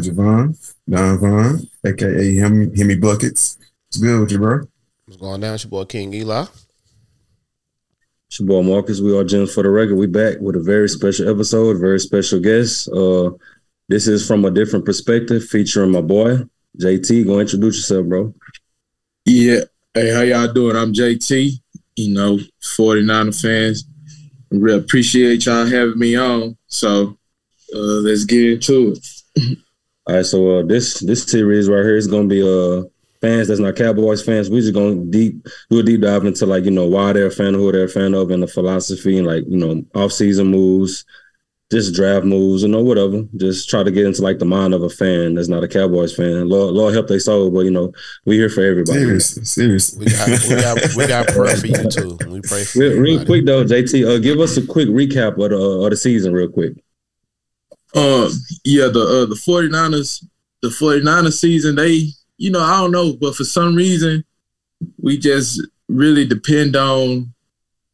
Boy Javon, Don Vaughn, aka him, Hemi Buckets. What's good with you, bro? What's going down? It's your boy King Eli. It's your boy Marcus. We are Gems for the record. We back with a very special episode, a very special guest. Uh, this is from a different perspective, featuring my boy JT. Go introduce yourself, bro. Yeah. Hey, how y'all doing? I'm JT. You know, 49er fans. I really appreciate y'all having me on. So uh, let's get into it. All right, so uh, this this series right here is gonna be uh fans that's not Cowboys fans. We just gonna deep do a deep dive into like you know why they're a fan, who they're a fan of, and the philosophy and like you know off season moves, just draft moves, you know whatever. Just try to get into like the mind of a fan that's not a Cowboys fan. Lord, Lord help their soul, but you know we here for everybody. Seriously, seriously. We got we got we got prayer for you too. We pray for Real, real quick though, JT, uh, give us a quick recap of the uh, of the season, real quick. Uh, yeah, the uh, the 49ers, the 49ers season, they, you know, I don't know, but for some reason, we just really depend on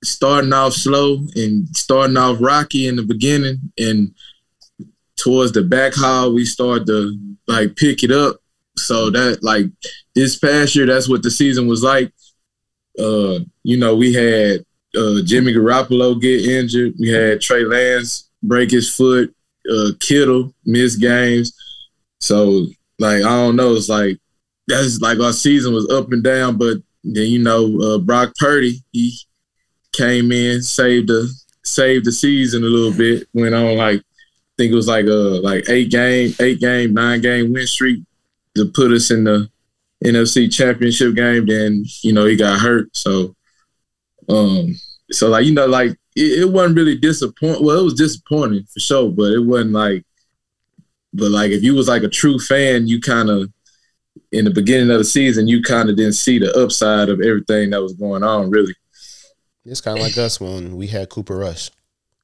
starting off slow and starting off rocky in the beginning. And towards the back haul we start to like pick it up. So that like this past year that's what the season was like. Uh you know we had uh jimmy garoppolo get injured. We had trey lance break his foot uh kittle miss games so like i don't know it's like that's like our season was up and down but then you know uh brock purdy he came in, saved the saved the season a little bit. Went on like I think it was like a like eight game, eight game, nine game win streak to put us in the NFC championship game. Then, you know, he got hurt. So um so like, you know, like it, it wasn't really disappointing. Well, it was disappointing for sure, but it wasn't like but like if you was like a true fan, you kind of in the beginning of the season, you kind of didn't see the upside of everything that was going on, really. It's kind of like us when we had Cooper Rush.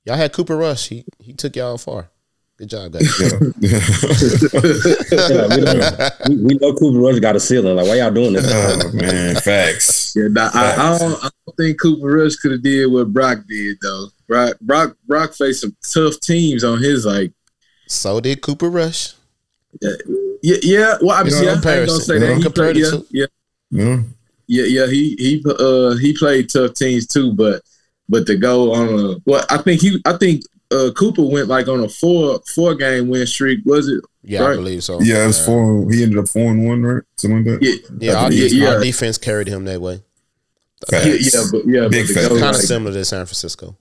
Y'all had Cooper Rush. He he took y'all far. Good job, guys. Yeah, we, don't- we, we know Cooper Rush got a ceiling. Like, why y'all doing this? oh man, facts. Yeah, nah, I, I, don't, I don't think Cooper Rush could have did what Brock did though. Brock Brock Brock faced some tough teams on his like so did Cooper Rush. yeah yeah. Well, I mean, yeah, I ain't gonna say You that. He played, yeah, yeah Yeah. yeah yeah. He he uh he played tough teams too, but but to go on a well, I think he I think uh Cooper went like on a four four game win streak. Was it? Yeah, I believe so. Yeah, it was four. He ended up four and one, right? Something like that. Yeah Yeah, our, Yeah, yeah. our defense carried him that way. Facts. yeah yeah but yeah Big but facts. Kind of like, similar to San Francisco.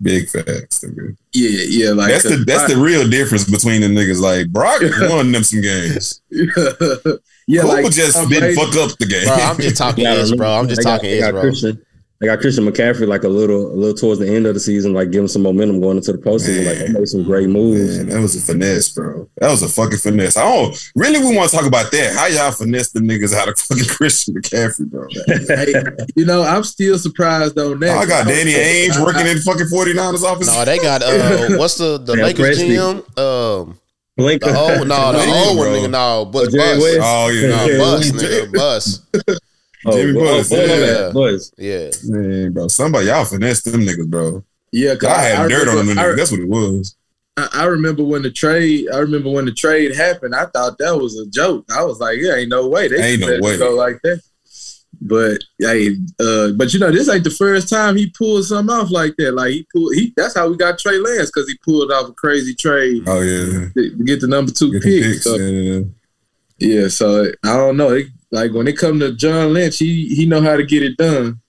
Big facts. nigga. yeah yeah like That's the that's the real difference between the niggas. Like Brock won them some games. yeah Cooper like just Tom didn't Brady- fuck up the game. Bro, I'm just talking Yeah, I bro. I'm just They talking they is, bro. Christian, they got Christian McCaffrey like a little, a little towards the end of the season, like giving some momentum going into the postseason. Like they made some great moves. Man, that was a finesse, bro. That was a fucking finesse. I don't really we want to talk about that. How y'all finesse the niggas out of fucking Christian McCaffrey, bro. Hey, you know, I'm still surprised on that. I got Danny Ainge working in fucking 49ers office. No, they got uh, what's the the Yeah, Lakers Presley. GM? Um, Blink. the old no, the old one, nigga, no, but Jerry Buss, West? Oh yeah, no, Yeah, Buss, we- nigga, Buss. Oh, Jimmy oh, Buzz, oh, yeah. Buzz. Yeah, man, bro. Somebody y'all finesse them niggas, bro. Yeah, 'cause I had dirt on them remember- niggas. That's what it was. I, I remember when the trade. I remember when the trade happened. I thought that was a joke. I was like, "Yeah, ain't no way they Ain't could no let it way. go like that." But hey, uh, but you know, this ain't the first time he pulled something off like that. Like he pulled, he that's how we got Trey Lance because he pulled off a crazy trade Oh yeah, to get the number two Get pick. picks. So, yeah. yeah, so I don't know. It, like when it come to John Lynch, he he know how to get it done.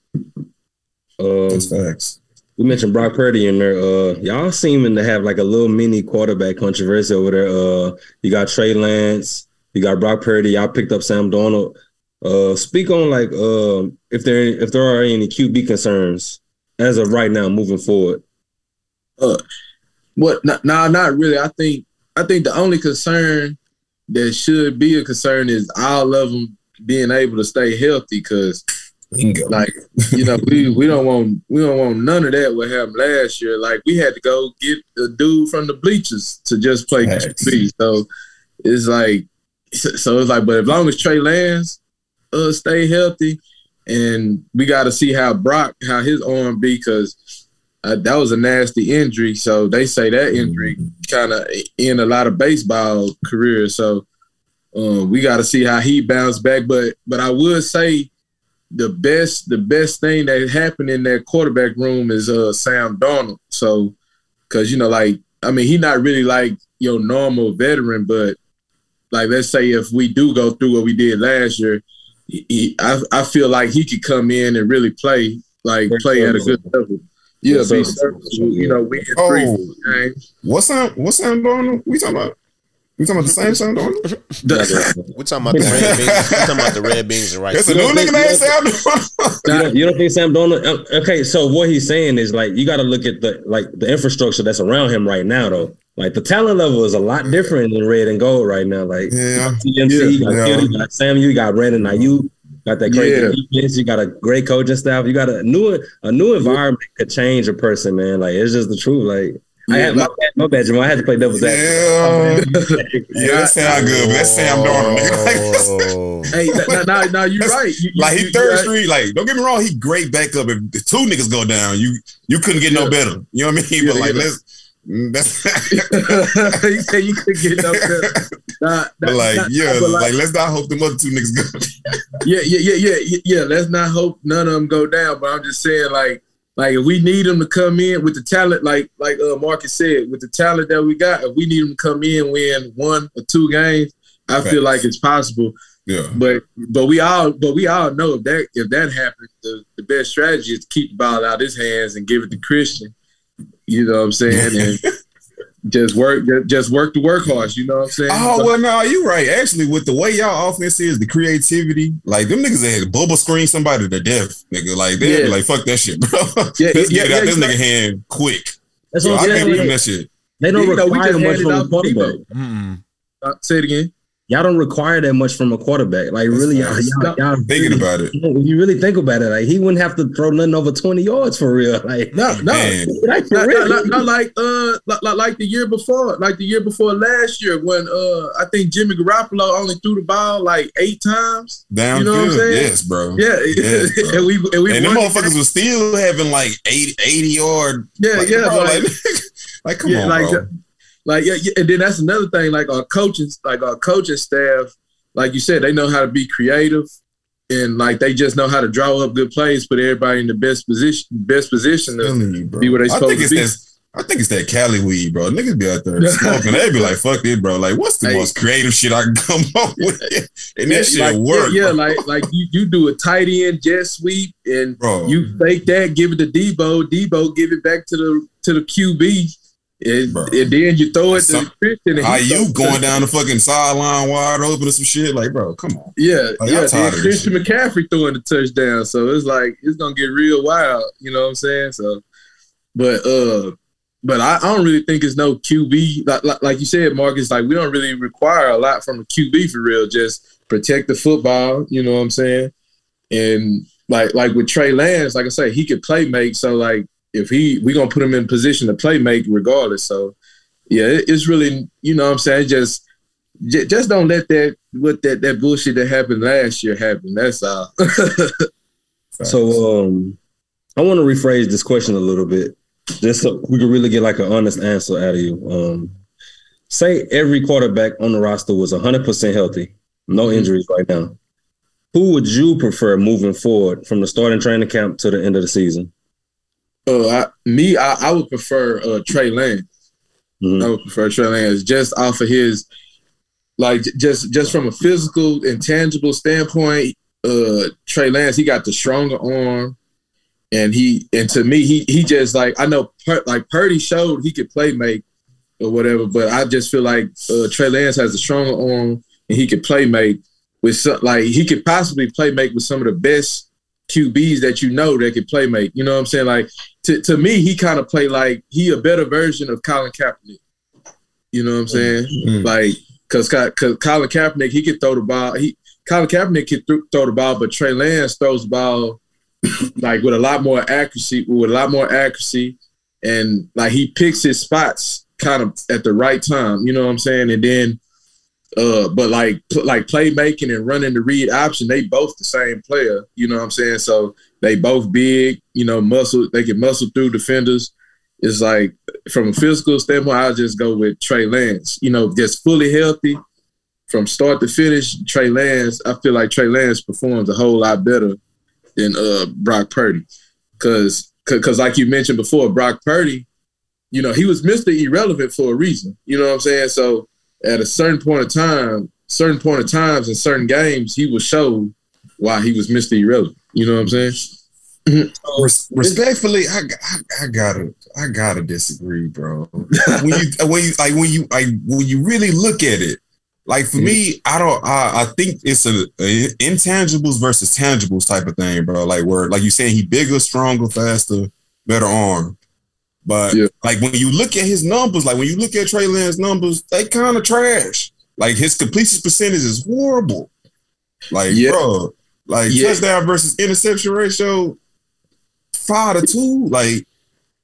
Uh, That's facts. we mentioned Brock Purdy in there. Uh, y'all seeming to have like a little mini quarterback controversy over there. Uh, you got Trey Lance, you got Brock Purdy. Y'all picked up Sam Darnold. Uh, speak on like uh, if there if there are any QB concerns as of right now moving forward. What? No, nah, not really. I think I think the only concern that should be a concern is all of them being able to stay healthy. Because like you know, we we don't want we don't want none of that what happened last year. Like we had to go get a dude from the bleachers to just play. QB. So it's like so it's like, but as long as Trey Lance uh stay healthy, and we got to see how Brock how his arm be because uh, that was a nasty injury. So they say that injury kind of end a lot of baseball careers. So um, we got to see how he bounced back. But but I would say the best the best thing that happened in that quarterback room is uh Sam Darnold. So because you know like I mean he not really like your normal veteran, but like let's say if we do go through what we did last year, he, I I feel like he could come in and really play like play at a good level. Yeah, be serviceable. You know, we Oh. three games. What's Sam? What's Sam Darnold? We talking about? We talking about the same Sam Darnold? We talking about the red beans. We talking about the red beans and rice. That's a new nigga named Sam Darnold. You don't, you don't think Sam Darnold? uh, Okay, so what he's saying is like you got to look at the like the infrastructure that's around him right now, though. Like the talent level is a lot different than red and gold right now. Like Yeah. CMC, you got Yeah. Kittle, you got Sam, you got Brandon Aiyuk, got that great Yeah. defense, you got a great coaching staff, you got a new a new environment could change a person, man. Like it's just the truth. Like I Yeah, had my bad, my bad, Jamal. I had to play devil's Yeah. advocate. Yeah, that sound good, but that's Sam Darnold, nigga. Like, Oh. Hey, now, now, now you're right. You, you, like he you- third you- street. Like, don't get me wrong, he great backup. If two niggas go down, you you couldn't get no Yeah. better. You know what I mean? Yeah, but like, yeah. let's. mm, you said you could get no better. Nah, but nah, like, nah, yeah, but like, let's not hope the other two niggas go. yeah, yeah, yeah, yeah, yeah, yeah. Let's not hope none of them go down. But I'm just saying, like, like if we need them to come in with the talent, like like uh, Marcus said, with the talent that we got, if we need them to come in win one or two games, I Facts. feel like it's possible. Yeah. But but we all but we all know if that if that happens, the, the best strategy is to keep the ball out of his hands and give it to Christian. You know what I'm saying? And just work just work the workhorse. You know what I'm saying? Oh well, no, you right. Actually, with the way y'all offense is, the creativity, like them niggas had bubble screen somebody to death, nigga. Like they Yeah. be like, fuck that shit, bro. Yeah, Let's yeah, get it out yeah, this you nigga hand quick. That's So what I I'm can't saying. believe They, that shit. they don't You know, we require much from a off quarterback. Mm-mm. Uh, say it again. Y'all don't require that much from a quarterback. Like really, y'all, facts. y'all, y'all Thinking really- about it. When you really think about it, like he wouldn't have to throw nothing over twenty yards for real. Like No, no. Like for Not, real. not, not like uh like, like- like the year before, like the year before last year when uh I think Jimmy Garoppolo only threw the ball like eight times. Down You know what I'm saying? yes, bro. Yeah, Yes, bro. and we and we and them the motherfuckers were still having like 80, 80 yard. yeah like, yeah bro, like, like, like, come yeah on, like bro. Like yeah, yeah and then that's another thing like our coaches like our coaching staff like you said they know how to be creative and like they just know how to draw up good plays put everybody in the best position best position to bro. be where they I supposed think to it's be. that. I think it's that Cali weed, bro. Niggas be out there smoking. They be like, "Fuck it, bro." Like, what's the Hey. most creative shit I can come up with? And that shit like, work, Yeah, yeah like like you, you do a tight end jet sweep and bro. you fake that, give it to Deebo, Deebo give it back to the to the QB, and, and then you throw it Some- to Christian. And he you going down the fucking sideline wide open or some shit? Like, bro, come on. Yeah, Like, yeah. I'm tired Then of this Christian McCaffrey throwing the touchdown, so it's like it's gonna get real wild. You know what I'm saying? So, but uh, but I, I don't really think it's no QB like, like like you said, Marcus. Like we don't really require a lot from a QB for real. Just protect the football. You know what I'm saying? And like like with Trey Lance, like I say, he could play make. So like if he we gonna put him in position to play make regardless. So yeah, it, it's really you know what I'm saying. Just j- just don't let that what that that bullshit that happened last year happen. That's all. So um, I want to rephrase this question a little bit, just so we can really get like an honest answer out of you. Um, say every quarterback on the roster was 100% healthy, no Mhm. injuries right now. Who would you prefer moving forward from the starting training camp to the end of the season? Uh, I, me, I, I would prefer uh, Trey Lance. Mhm. I would prefer Trey Lance just off of his, like just just from a physical and tangible standpoint. Uh, Trey Lance, he got the stronger arm, and he and to me, he he just like I know like Purdy showed he could play make or whatever, but I just feel like uh, Trey Lance has a stronger arm and he could play make with some like he could possibly play make with some of the best QBs that you know that could play make. You know what I'm saying? Like to, to me, he kind of play like he a better version of Colin Kaepernick. You know what I'm saying? Mm. Like because because Colin Kaepernick he could throw the ball. He Colin Kaepernick could th- throw the ball, but Trey Lance throws the ball like with a lot more accuracy, with a lot more accuracy, and like he picks his spots kind of at the right time. You know what I'm saying? And then Uh, but like pl- like playmaking and running the read option, they both the same player. You know what I'm saying? So they both big. You know, muscle. They can muscle through defenders. It's like from a physical standpoint, I'll just go with Trey Lance. You know, just fully healthy from start to finish. Trey Lance, I feel like Trey Lance performs a whole lot better than uh Brock Purdy, because because like you mentioned before, Brock Purdy, you know, he was Mister Irrelevant for a reason. You know what I'm saying? So at a certain point of time, certain point of times in certain games, he will show why he was Mister Irrelevant. You know what I'm saying? Mm-hmm. Res- respectfully, I, I, I gotta I gotta disagree, bro. when you when you like when you like when you really look at it, like for me, I don't I, I think it's a, a intangibles versus tangibles type of thing, bro. Like where like you saying he bigger, stronger, faster, better arm. But Yeah. like when you look at his numbers, like when you look at Trey Lance's numbers, they kind of trash. Like his completion percentage is horrible. Like, Yeah. bro, like Yeah. touchdown versus interception ratio, five to two. Like,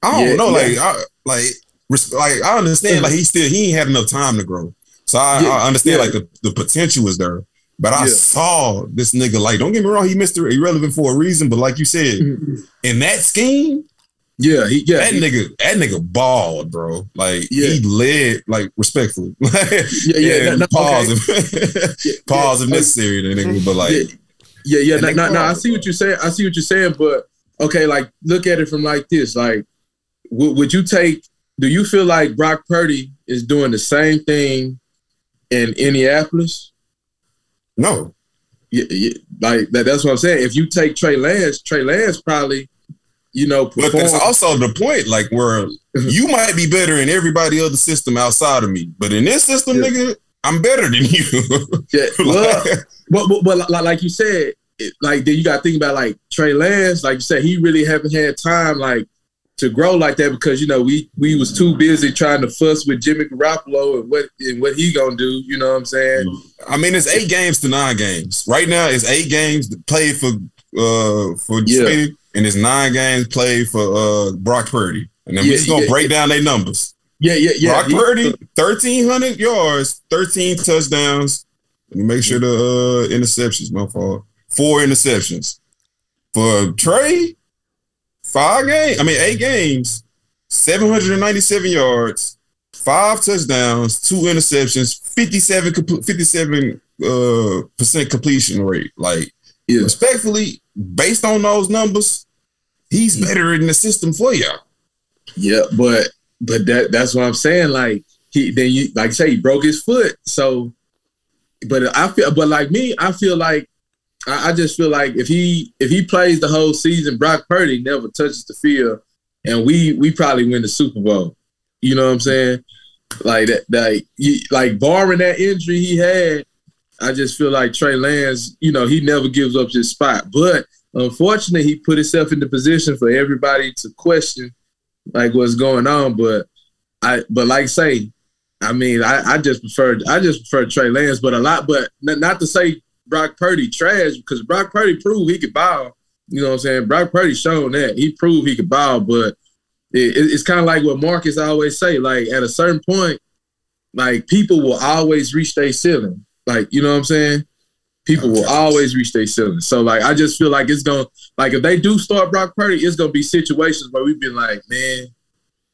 I don't know. Like, I, like, like I understand. Like he still he ain't had enough time to grow. So I, I understand like the, the potential is there. But I Yeah. saw this nigga like, don't get me wrong, he Mr. Irrelevant for a reason. But like you said, mm-hmm. in that scheme, Yeah, he yeah that he- nigga, that nigga balled, bro. Like Yeah. he led, like respectfully. yeah yeah. yeah, no, no, pause, okay. if, pause if Yeah. necessary, then nigga. But like, yeah, yeah, yeah. No, no, no, I see what you're saying. I see what you're saying, but okay, like look at it from like this. Like, would, would you take? Do you feel like Brock Purdy is doing the same thing in Indianapolis? no, Yeah, yeah, like that, that's what I'm saying. If you take Trey Lance, Trey Lance probably, you know, but that's also the point. Like where you might be better in everybody other system outside of me, but in this system, Yeah. nigga, I'm better than you. yeah, well, Like, but, but, but like, you said, it, like then you got to think about like Trey Lance. Like you said, he really haven't had time like to grow like that because you know we we was too busy trying to fuss with Jimmy Garoppolo and what and what he gonna do. You know what I'm saying? I mean, it's eight games to nine games. Right now, it's eight games played for uh for Yeah. Spade, and it's nine games played for uh Brock Purdy. And then Yeah, we're just gonna yeah, break down their numbers. Yeah, yeah, yeah. Brock Purdy, thirteen hundred yards, thirteen touchdowns. Let me make sure the uh, interceptions, my fault. Four interceptions. For Trey, five games. I mean, eight games, seven hundred and ninety-seven yards, five touchdowns, two interceptions, 57 57 uh percent completion rate. Like Yeah. respectfully, based on those numbers, he's better in the system for y'all. Yeah, but but that that's what I'm saying. Like he then you like you say he broke his foot. So, but I feel but like me, I feel like I, I just feel like if he if he plays the whole season, Brock Purdy never touches the field, and we we probably win the Super Bowl. You know what I'm saying? Like that, like you, like barring that injury he had, I just feel like Trey Lance, you know, he never gives up his spot. But unfortunately, he put himself in the position for everybody to question like what's going on. But I, but like say, I mean, I, I just prefer, I just prefer Trey Lance, but a lot, but not to say Brock Purdy trash because Brock Purdy proved he could ball. You know what I'm saying? Brock Purdy shown that he proved he could ball, but it- it's kind of like what Marcus always say. Like at a certain point, like people will always reach their ceiling. Like you know what I'm saying? People will always reach their ceiling. So like I just feel like it's gonna like if they do start Brock Purdy, it's gonna be situations where we've been like, man,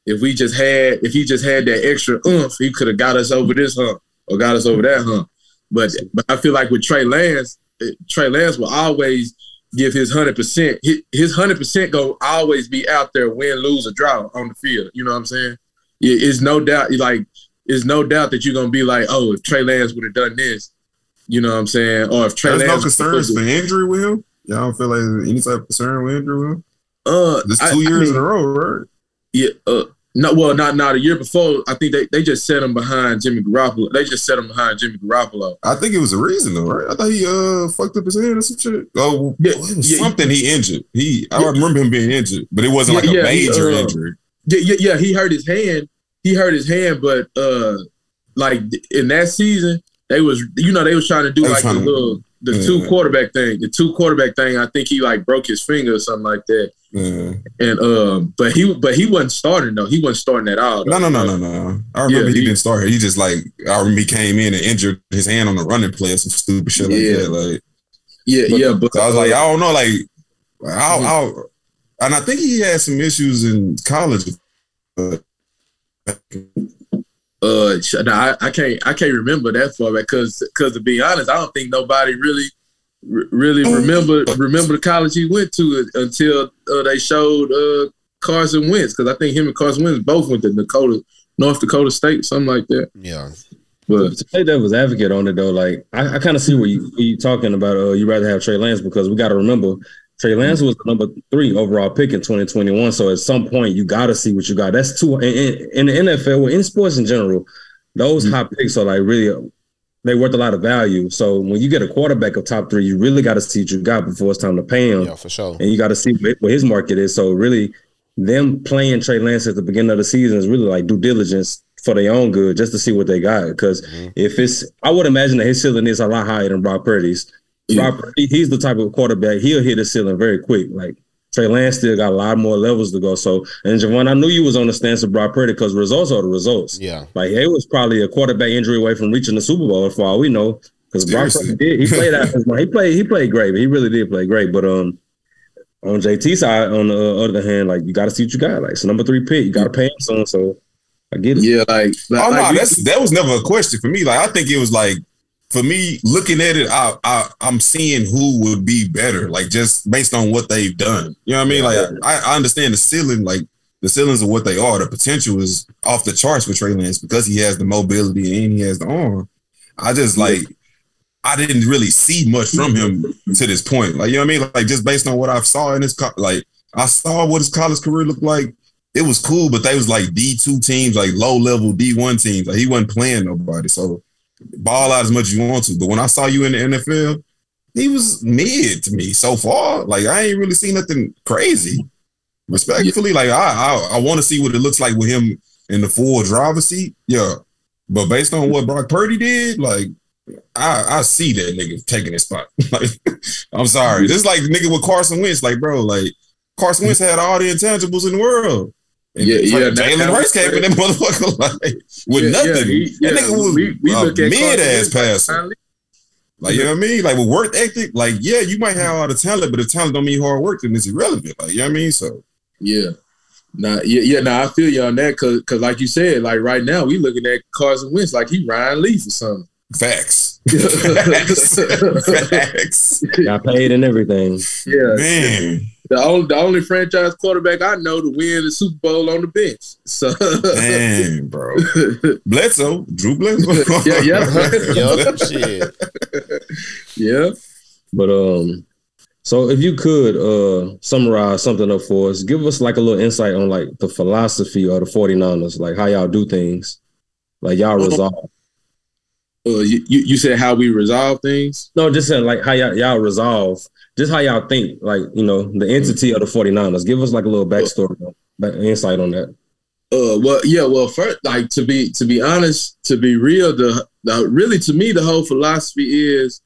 if we just had if he just had that extra oomph, he could have got us over this hump or got us over that hump. But but I feel like with Trey Lance, eh, Trey Lance will always give his hundred percent. His hundred percent go always be out there, win, lose, or draw on the field. You know what I'm saying? Yeah, It's no doubt. Like it's no doubt that you're gonna be like, oh, if Trey Lance would have done this, you know what I'm saying? Or if Trey There's no concerns for injury with him. Y'all don't feel like any type of concern with injury with him? uh, This two I years mean, in a row, right? Yeah, uh, no, well, not not a year before. I think they, they just set him behind Jimmy Garoppolo. They just set him behind Jimmy Garoppolo. I think it was a reason though, right? I thought he uh fucked up his hand or some shit. Oh, Yeah, was yeah, something he injured. He I Yeah. remember him being injured, but it wasn't like a yeah, he, major uh, injury. Yeah, yeah, yeah. He hurt his hand. He hurt his hand, but uh, like in that season, they was you know they was trying to do like the little the Yeah. two quarterback thing. The two quarterback thing. I think he like broke his finger or something like that. Yeah. and um, but he but he wasn't starting though. He wasn't starting at all. No, though. no, no, no, no. I remember Yeah, he, he- didn't start. He just like I remember he came in and injured his hand on the running play or some stupid shit like Yeah. that. Like Yeah, But- yeah, but so I was like, I don't know, like I'll, I'll and I think he had some issues in college. But Uh, sh- I, I can't. I can't remember that far back because, because to be honest, I don't think nobody really, really remember remember the college he went to until uh, they showed uh, Carson Wentz. Because I think him and Carson Wentz both went to Dakota, North Dakota State, something like that. Yeah. But To play devil's advocate on it though, like I, I kind of see what you what you talking about. Uh, you rather have Trey Lance because we got to remember Trey Lance was the number three overall pick in 2021. So at some point you got to see what you got. That's two in, in, in the NFL, well, in sports in general. Those high picks are like really they worth a lot of value. So when you get a quarterback of top three, you really got to see what you got before it's time to pay him Yeah, for sure. and you got to see what his market is. So really, them playing Trey Lance at the beginning of the season is really like due diligence for their own good, just to see what they got. Because Mhm. if it's, I would imagine that his ceiling is a lot higher than Brock Purdy's. Yeah. Brock he's the type of quarterback he'll hit the ceiling very quick. Like Trey Lance still got a lot more levels to go. So, and Javon, I knew you was on the stance of Brock Purdy because results are the results. Yeah. Like it was probably a quarterback injury away from reaching the Super Bowl, for all we know. Because Brock Purdy did, he played out. He played, he played great. He really did play great. But um, on JT side, on the other hand, like you got to see what you got. Like it's number three pick, you got to pay him some. So I get it. yeah, like, like, oh no, like that's that was never a question for me. Like I think it was like for me looking at it, I, I I'm seeing who would be better, like just based on what they've done. You know what I mean? Like I, I understand the ceiling, like the ceilings of what they are. The potential is off the charts with Trey Lance because he has the mobility and he has the arm. I just like I didn't really see much from him to this point. Like you know what I mean? Like just based on what I saw in his co- like I saw what his college career looked like. It was cool, but they was like D two teams, like low level D one teams. Like he wasn't playing nobody. So ball out as much as you want to. But when I saw you in the NFL, he was mid to me so far. Like I ain't really seen nothing crazy. Respectfully, like I I, I want to see what it looks like with him in the full driver's seat. Yeah. But based on what Brock Purdy did, like I, I see that nigga taking his spot. like, I'm sorry. This is like nigga with Carson Wentz. Like, bro, like Carson Wentz had all the intangibles in the world. And Yeah, yeah, like Jalen Hurts came in that motherfucker like with Yeah, nothing. yeah, he- that yeah, nigga was we- we a look at mid ass Wentz passer. Like you know what I mean? Like with work ethic, like yeah, you might have all the talent, but if talent don't mean hard work, then it's irrelevant. Like you know what I mean? So Yeah. Nah, yeah, yeah, nah, I feel you on that cause, cause like you said, like right now we looking at Carson Wentz like he Ryan Leaf or something. facts. facts. facts. Got paid and everything. Yeah. Man. The only the only franchise quarterback I know to win the Super Bowl on the bench. So Damn, bro. Bledsoe, Drew Bledsoe. Yeah, yeah. Yup. Shit. yeah. But um, so if you could uh summarize something up for us, give us like a little insight on like the philosophy of the 49ers, like how y'all do things, like y'all resolve. Uh, you, you you said how we resolve things. No, just saying like how y'all, y'all resolve, just how y'all think, like you know, the entity of the 49ers. Give us like a little backstory, back, insight on that. Uh, well, yeah, well, first, like to be to be honest, to be real, the, the really to me the whole philosophy is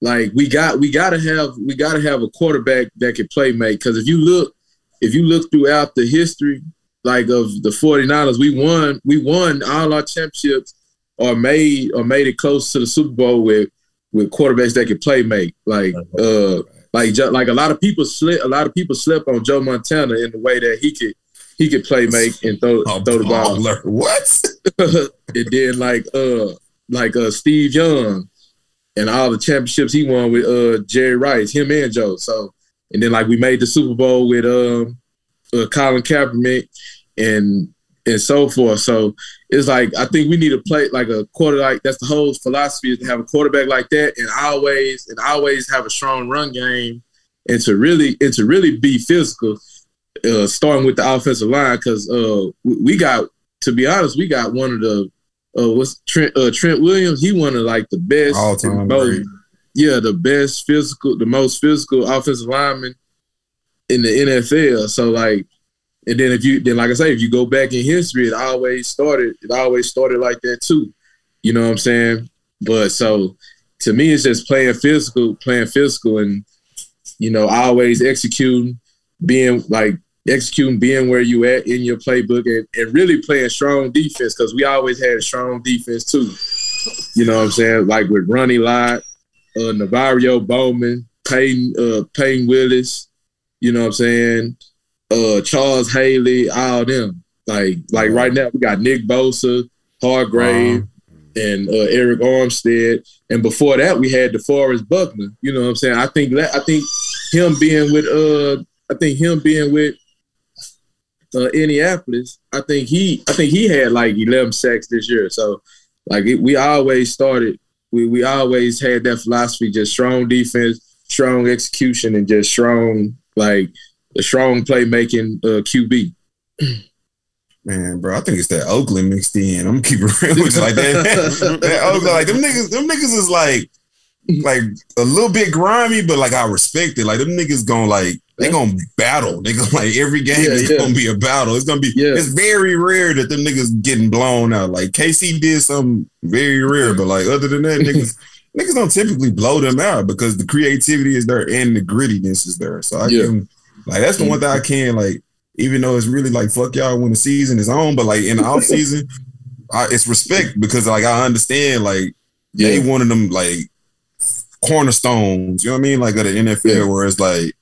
like we got we got to have we got to have a quarterback that can play make because if you look if you look throughout the history like of the 49ers, we won we won all our championships or made or made it close to the Super Bowl with with quarterbacks that can play make like uh like like a lot of people slept a lot of people slept on Joe Montana in the way that he could he could play make and throw A throw the ball. baller. What? and then like uh like uh Steve Young and all the championships he won with uh Jerry Rice, him and Joe. So and then like we made the Super Bowl with um uh, Colin Kaepernick and and so forth. So it's like I think we need to play like a quarterback. like that's the whole philosophy is to have a quarterback like that and always and always have a strong run game and to really and to really be physical, uh starting with the offensive line because uh we, we got to be honest, we got one of the uh what's Trent uh Trent Williams, he one of like the best All time most- yeah, the best physical, the most physical offensive lineman in the NFL. So like, and then if you then like I say, if you go back in history, it always started. It always started like that too. You know what I'm saying? But so to me, it's just playing physical, playing physical, and you know, always executing. being like executing, being where you at in your playbook, and, and really playing strong defense because we always had a strong defense too. You know what I'm saying? Like with Ronnie Lott, uh, NaVorro Bowman, Peyton, uh, Peyton Willis. You know what I'm saying? Uh, Charles Haley, all them. Like like right now we got Nick Bosa, Hargrave, and uh, Arik Armstead. And before that, we had DeForest Buckner. You know what I'm saying? I think that I think him being with uh I think him being with uh Indianapolis, I think he I think he had like 11 sacks this year. So like it, we always started we we always had that philosophy just strong defense, strong execution and just strong like a strong playmaking uh QB. Man, bro, I think it's that Oakland mixed in. I'm gonna keep it real with you like that. that Oakland, like them niggas, them niggas is like, like a little bit grimy, but like I respect it. Like them niggas gonna like they gonna battle. They gonna like every game Yeah, is yeah. gonna be a battle. It's gonna be. Yeah. It's very rare that them niggas getting blown out. Like KC did something very rare, but like other than that, niggas. Niggas don't typically blow them out because the creativity is there and the grittiness is there. So I Yeah. can like that's the one thing I can like even though it's really like fuck y'all when the season is on, but like in the off season, I, it's respect because like I understand like they Yeah. one of them like cornerstones. You know what I mean? Like of the NFL, where it's like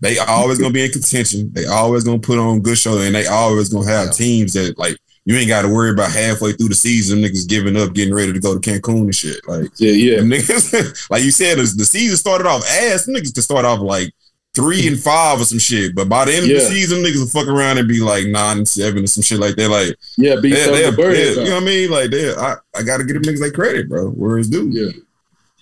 they always gonna be in contention. They always gonna put on good show, and they always gonna have teams that like you ain't got to worry about halfway through the season niggas giving up, getting ready to go to Cancun and shit. Like Yeah, yeah. niggas, like you said, the season started off ass. Niggas can start off like three and five or some shit, but by the end of the season, niggas will fuck around and be like nine and seven or some shit like that. Like Yeah, beat they, they, of the birds. you know what I mean? Like they, I, I got to give them niggas like credit, bro. Where it's due. Yeah.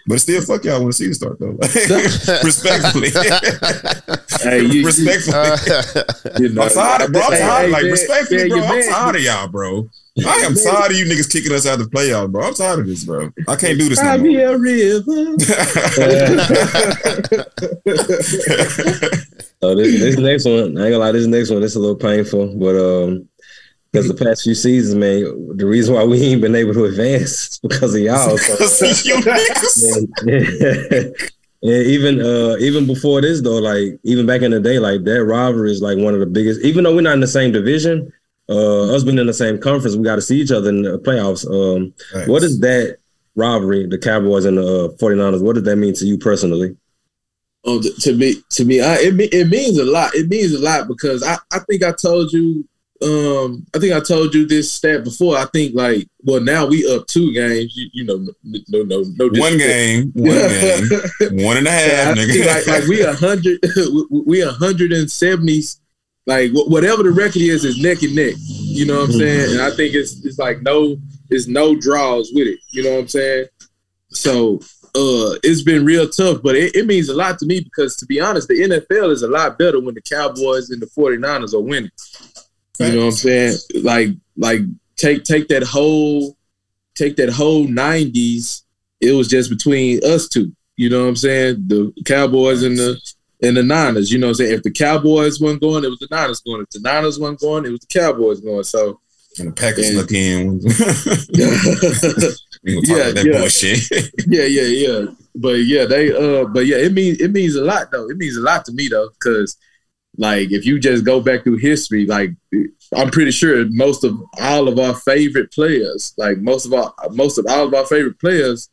But still, fuck y'all when the season start though. Respectfully, Hey, you, you, respectfully. Uh, you know, I'm tired, bro. I'm tired. hey, like man, respectfully, man, bro. I'm tired of y'all, bro. I am tired of you niggas kicking us out of the playoffs, bro. I'm tired of this, bro. I can't do this no Cry more. me a river. So this, this next one, I ain't gonna lie, this next one, this a little painful, but um, because the past few seasons, man, the reason why we ain't been able to advance is because of y'all. So, you niggas. and, and even uh, even before this though, like even back in the day, like that rivalry is like one of the biggest. Even though we're not in the same division, uh, us being in the same conference, we got to see each other in the playoffs. Um, what is that rivalry, the Cowboys and the uh, 49ers? What does that mean to you personally? Oh, t- to me, to me, I, it it means a lot. It means a lot because I, I think I told you, um, I think I told you this stat before. I think like, well, now we up two games. You, you know, no, no, no, no One game, one game, one and a half, I nigga. think like, like we a hundred, we- we a hundred and seventy. Like wh- whatever the record is, is neck and neck. You know what I'm saying? And I think it's it's like no, it's no draws with it. You know what I'm saying? So uh, it's been real tough, but it, it means a lot to me because to be honest, the NFL is a lot better when the Cowboys and the 49ers are winning. You know what I'm saying? Like like take take that whole take that whole 90s. It was just between us two. You know what I'm saying? The Cowboys and the and the Niners. You know I'm saying? If the Cowboys weren't going, it was the Niners going. If the Niners weren't going, it was the Cowboys going. So and the Packers Yeah. look in. we gonna talk Yeah, that yeah. yeah, yeah, yeah. But yeah, they uh but yeah, it means it means a lot though. It means a lot to me though, because like if you just go back through history, like I'm pretty sure most of all of our favorite players, like most of our most of all of our favorite players,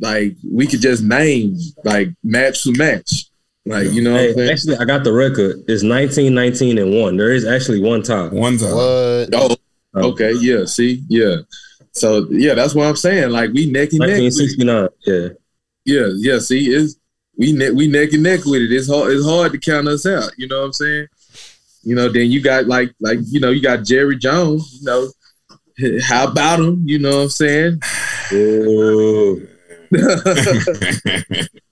like we could just name like match to match. Like, you know what I'm Hey, saying? actually, I got the record. It's 19, 19, and one. There is actually one tie. One time. what? Oh, okay, yeah, see, yeah. So yeah, that's what I'm saying. Like we neck and neck. with 1969. Yeah. Yeah, yeah. See, it's we neck we neck and neck with it. It's hard. It's hard to count us out. You know what I'm saying? You know. Then you got like like you know you got Jerry Jones. You know, how about him? You know what I'm saying? Ooh.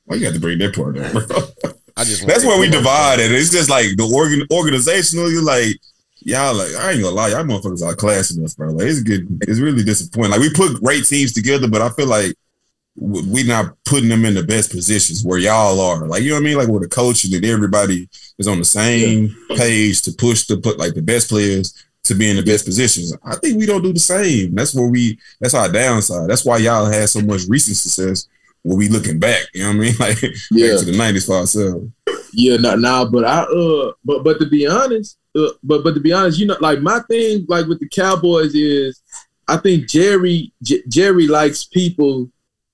Why you got to bring that part up, bro? I just That's where we divided. It's just like the organ organizational. You're like, y'all like, I ain't gonna lie, y'all motherfuckers are classing us, bro. Like it's good. It's really disappointing. Like we put great teams together, but I feel like w- we not putting them in the best positions where y'all are. Like you know what I mean? Like where the coach and everybody is on the same page to push to put like the best players to be in the best positions. I think we don't do the same. That's where we. That's our downside. That's why y'all had so much recent success. Where we looking back, you know what I mean? Like Yeah. back to the nineties for ourselves. Yeah, no, nah, but I uh, but but to be honest, uh, but but to be honest, you know, like my thing, like with the Cowboys is, I think Jerry J- Jerry likes people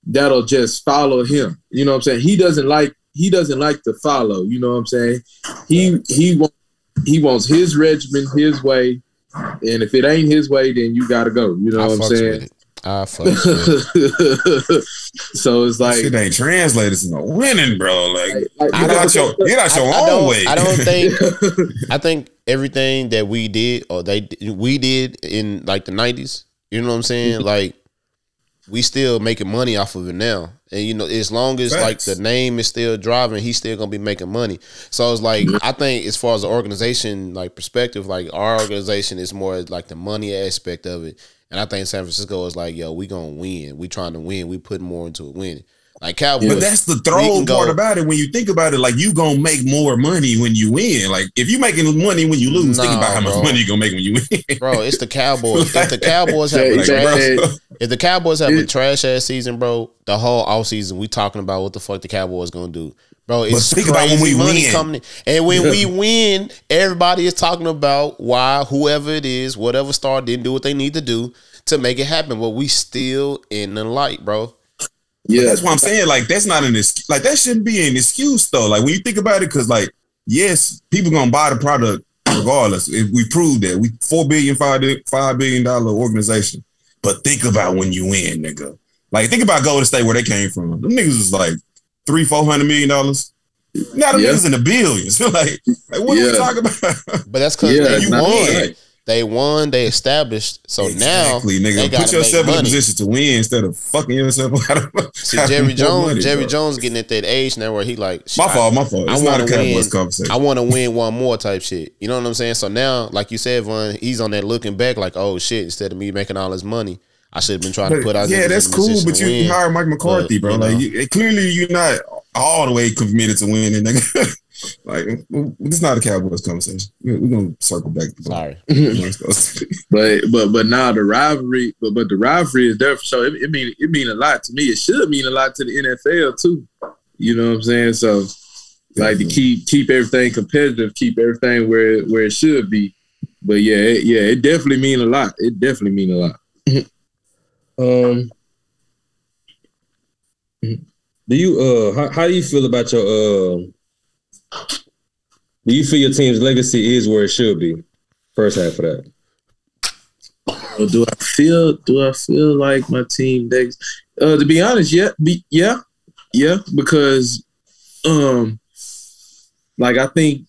that'll just follow him. You know what I'm saying? He doesn't like he doesn't like to follow. You know what I'm saying? He he wants he wants his regimen his way, and if it ain't his way, then you got to go. You know I what I'm fucks with saying? It. I fucks with it. so it's like, Shit ain't translated to no winning, bro. Like, like, I get out your get out your I, I own don't, way. I don't think I think everything that we did or they we did in like the nineties, you know what I'm saying? Mm-hmm. Like we still making money off of it now. And you know, as long as like the name is still driving, he's still gonna be making money. So it's like mm-hmm. I think as far as the organization like perspective, like our organization is more like the money aspect of it. And I think San Francisco is like, yo, we gonna win. We trying to win. We put more into it winning. Like Cowboys. But that's the throw part about it. When you think about it, like you gonna make more money when you win. Like if you making money when you lose, think about how much bro. money you gonna make when you win. Bro, it's the Cowboys. If the Cowboys have They- a trash, if the Cowboys have a trash ass season, bro, the whole off season we talking about what the fuck the Cowboys gonna do, bro. It's think about when crazy we money win. coming, in. and when we win, everybody is talking about why whoever it is, whatever star didn't do what they need to do to make it happen, but we still in the light, bro. yeah, That's what I'm saying. Like that's not an excuse. Like that shouldn't be an excuse though. Like when you think about it, because like yes, people gonna buy the product regardless. If we prove that we four billion five five billion dollar organization. But think about when you win, nigga. Like think about Golden State where they came from. Them niggas was like three four hundred million dollars. Now them Yeah. niggas in the billions. like, like what are we talking about? But that's because Yeah, they won. right. They won. They established. So now exactly, they nigga. gotta Put yourself make in a position to win instead of fucking yourself out of See, Jerry Jones, money, Jerry bro. Jones getting at that age now where he like, My I- fault, my fault. I It's not a wanna Cowboys win. conversation. I want to win one more type shit. You know what I'm saying? So now, like you said, Von, he's on that looking back, like, oh shit, instead of me making all this money, I should have been trying to put out. yeah, that's cool. But to you win. hired Mike McCarthy, But, bro. you like know. you, clearly, you're not all the way committed to winning, nigga. like this is not a Cowboys conversation. We're, we're gonna circle back. To Sorry, but but but now the rivalry, but but the rivalry is there for sure. It, it mean it mean a lot to me. It should mean a lot to the NFL too. You know what I'm saying? So like to keep keep everything competitive, keep everything where where it should be. But yeah, it, yeah, it definitely mean a lot. It definitely mean a lot. Um, do you uh how, how do you feel about your uh? Do you feel your team's legacy is where it should be? First half of that. Well, do I feel do I feel like my team next? Uh, to be honest, yeah, be, yeah, yeah, because um, like I think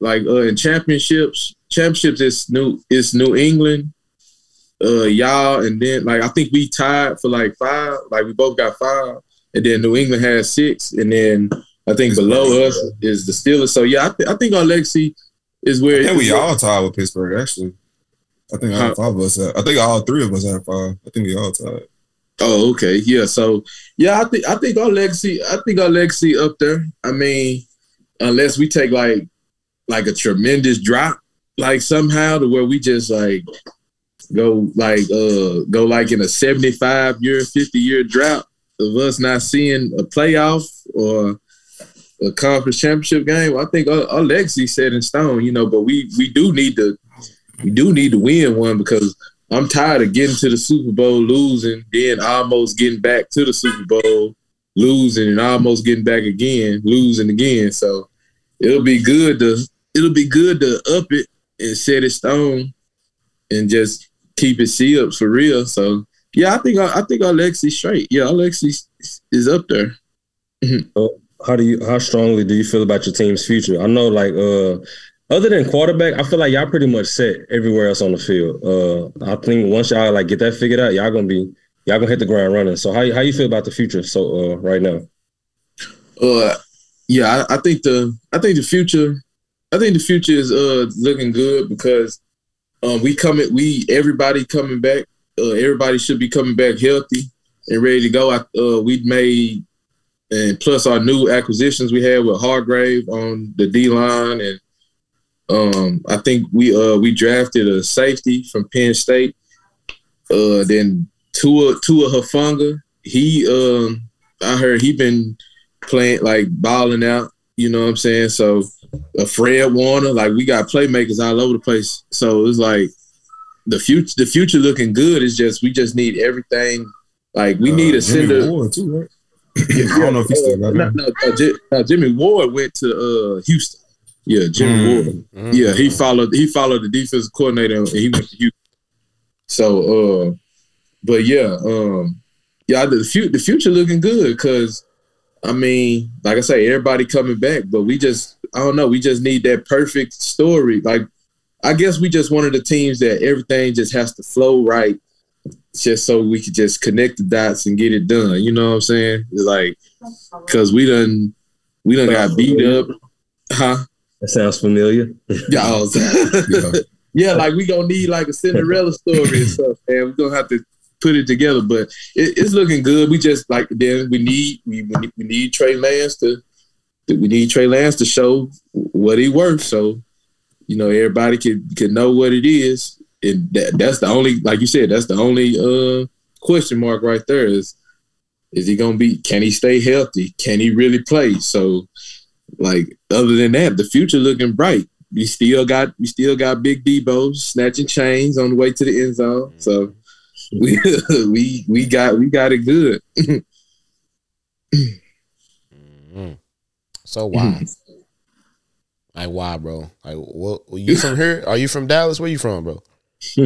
like uh in championships, championships is new is New England, uh y'all, and then like I think we tied for like five, like we both got five, and then New England has six, and then I think below us is the Steelers. So yeah, I, th- I think our legacy is where I think we all tied with Pittsburgh. Actually, I think all five of us. Have, I think all three of us have five. I think we all tied. Oh, okay. Yeah. So yeah, I think I think our legacy, I think our legacy up there. I mean, unless we take like like a tremendous drop, like somehow to where we just like go like uh go like in a 75 year, 50 year drought of us not seeing a playoff or a conference championship game. I think our legacy set in stone, you know, but we we do need to we do need to win one because I'm tired of getting to the Super Bowl, losing, then almost getting back to the Super Bowl, losing, and almost getting back again, losing again. So it'll be good to it'll be good to up it and set it stone and just keep his it up for real. So yeah, I think I think legacy straight. Yeah, legacy is up there. How do you how strongly do you feel about your team's future? I know like uh other than quarterback, I feel like y'all pretty much set everywhere else on the field. Uh I think once y'all like get that figured out, y'all gonna be y'all gonna hit the ground running. So how how you feel about the future so uh right now? Uh, yeah, I, I think the I think the future, I think the future is uh looking good because um we coming we everybody coming back. Uh, everybody should be coming back healthy and ready to go. I, uh, we made and plus our new acquisitions we had with Hargrave on the D line and um I think we uh we drafted a safety from Penn State. Uh, then Tua Tua Hufanga, he um I heard he been playing like balling out. You know what I'm saying? So a Fred Warner, like we got playmakers all over the place. So it's like the future the future looking good. It's just we just need everything. Like we need a Uh, Jimmy center. Ward too, right? I don't know if he's still got no, no, no, Ji- no, Jimmy Ward went to uh, Houston. Yeah, Jimmy Mm. Ward. Mhm. Yeah, he followed he followed the defensive coordinator and he went to Houston. So uh but yeah, um yeah, the future the future looking good because I mean, like I say, everybody coming back, but we just I don't know, we just need that perfect story. Like I guess we just one of the teams that everything just has to flow right just so we could just connect the dots and get it done. You know what I'm saying? Like cause we done we done got beat up. Huh? That sounds familiar. Yeah, I was- Yeah. yeah, like we gonna need like a Cinderella story and stuff, and we're gonna have to put it together. But it, it's looking good. We just like then we need we, we need, we need Trey Lance to we need Trey Lance to show what he worth. So you know everybody can can know what it is. And that, that's the only like you said that's the only uh question mark right there is is he gonna be can he stay healthy can he really play so like other than that the future looking bright we still got we still got big Deebo snatching chains on the way to the end zone. So we we we got we got it good. Mhm. So why? like why, bro? Like what? You from here? Are you from Dallas? Where you from, bro?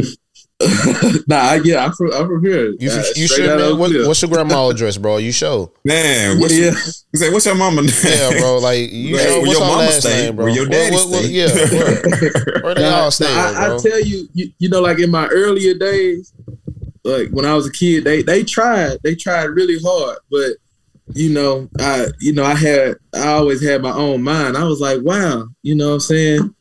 nah, yeah, I'm from I'm from here. You Uh, you out man? What, what's your grandma address, bro? You show? Man, what's Yeah. your, you say, what's your mama name? Yeah, bro. Like you know where what's your our mama stay? name, bro? Where your What- daddy what- what- stay? yeah, where, where they Nah, all stay, I, bro? I tell you, you, you know, like in my earlier days, like when I was a kid, they they tried, they tried really hard, but you know, I you know, I had I always had my own mind. I was like, wow, you know what I'm saying?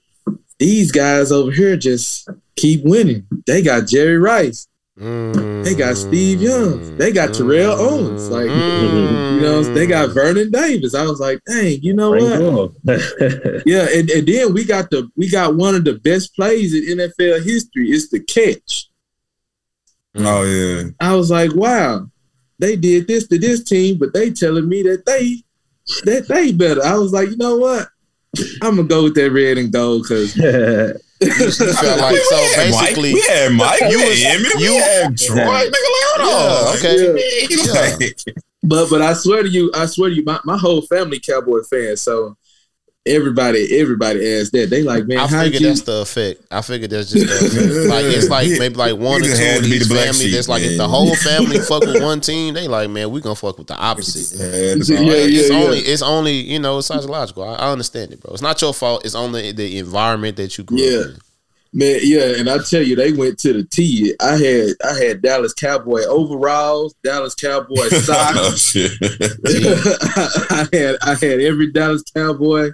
These guys over here just keep winning. They got Jerry Rice. They got Steve Young. They got Terrell Owens. Like, You know, mm. they got Vernon Davis. I was like, dang, you know Frank what? Yeah, and, and then we got the we got one of the best plays in NFL history. It's the catch. oh yeah. I was like, wow, they did this to this team, but they telling me that they that they better. I was like, you know what? I'm gonna go with that red and gold because You felt like so We had Mike, we had Mike, You you was- Emmett, you- we had Troy. Nigga, like, hold Yeah, on. okay. Yeah. Like, but but I swear to you, I swear to you, my, my whole family Cowboy fans. So everybody everybody asked that. They like, man, I how figured you? that's the effect. I figured that's just the effect. Like it's like maybe like one or two of to be these the black family sheep, that's like if the whole family fuck with one team, they like, man, we gonna fuck with the opposite. Yeah, Yeah, So, yeah, it's yeah. only it's only you know it's psychological. I, I understand it, bro. It's not your fault. It's only the environment that you grew Yeah. up in. Man, yeah, and I tell you, they went to the T. I had I had Dallas Cowboy overalls, Dallas Cowboy oh, socks. shit. I had I had every Dallas Cowboy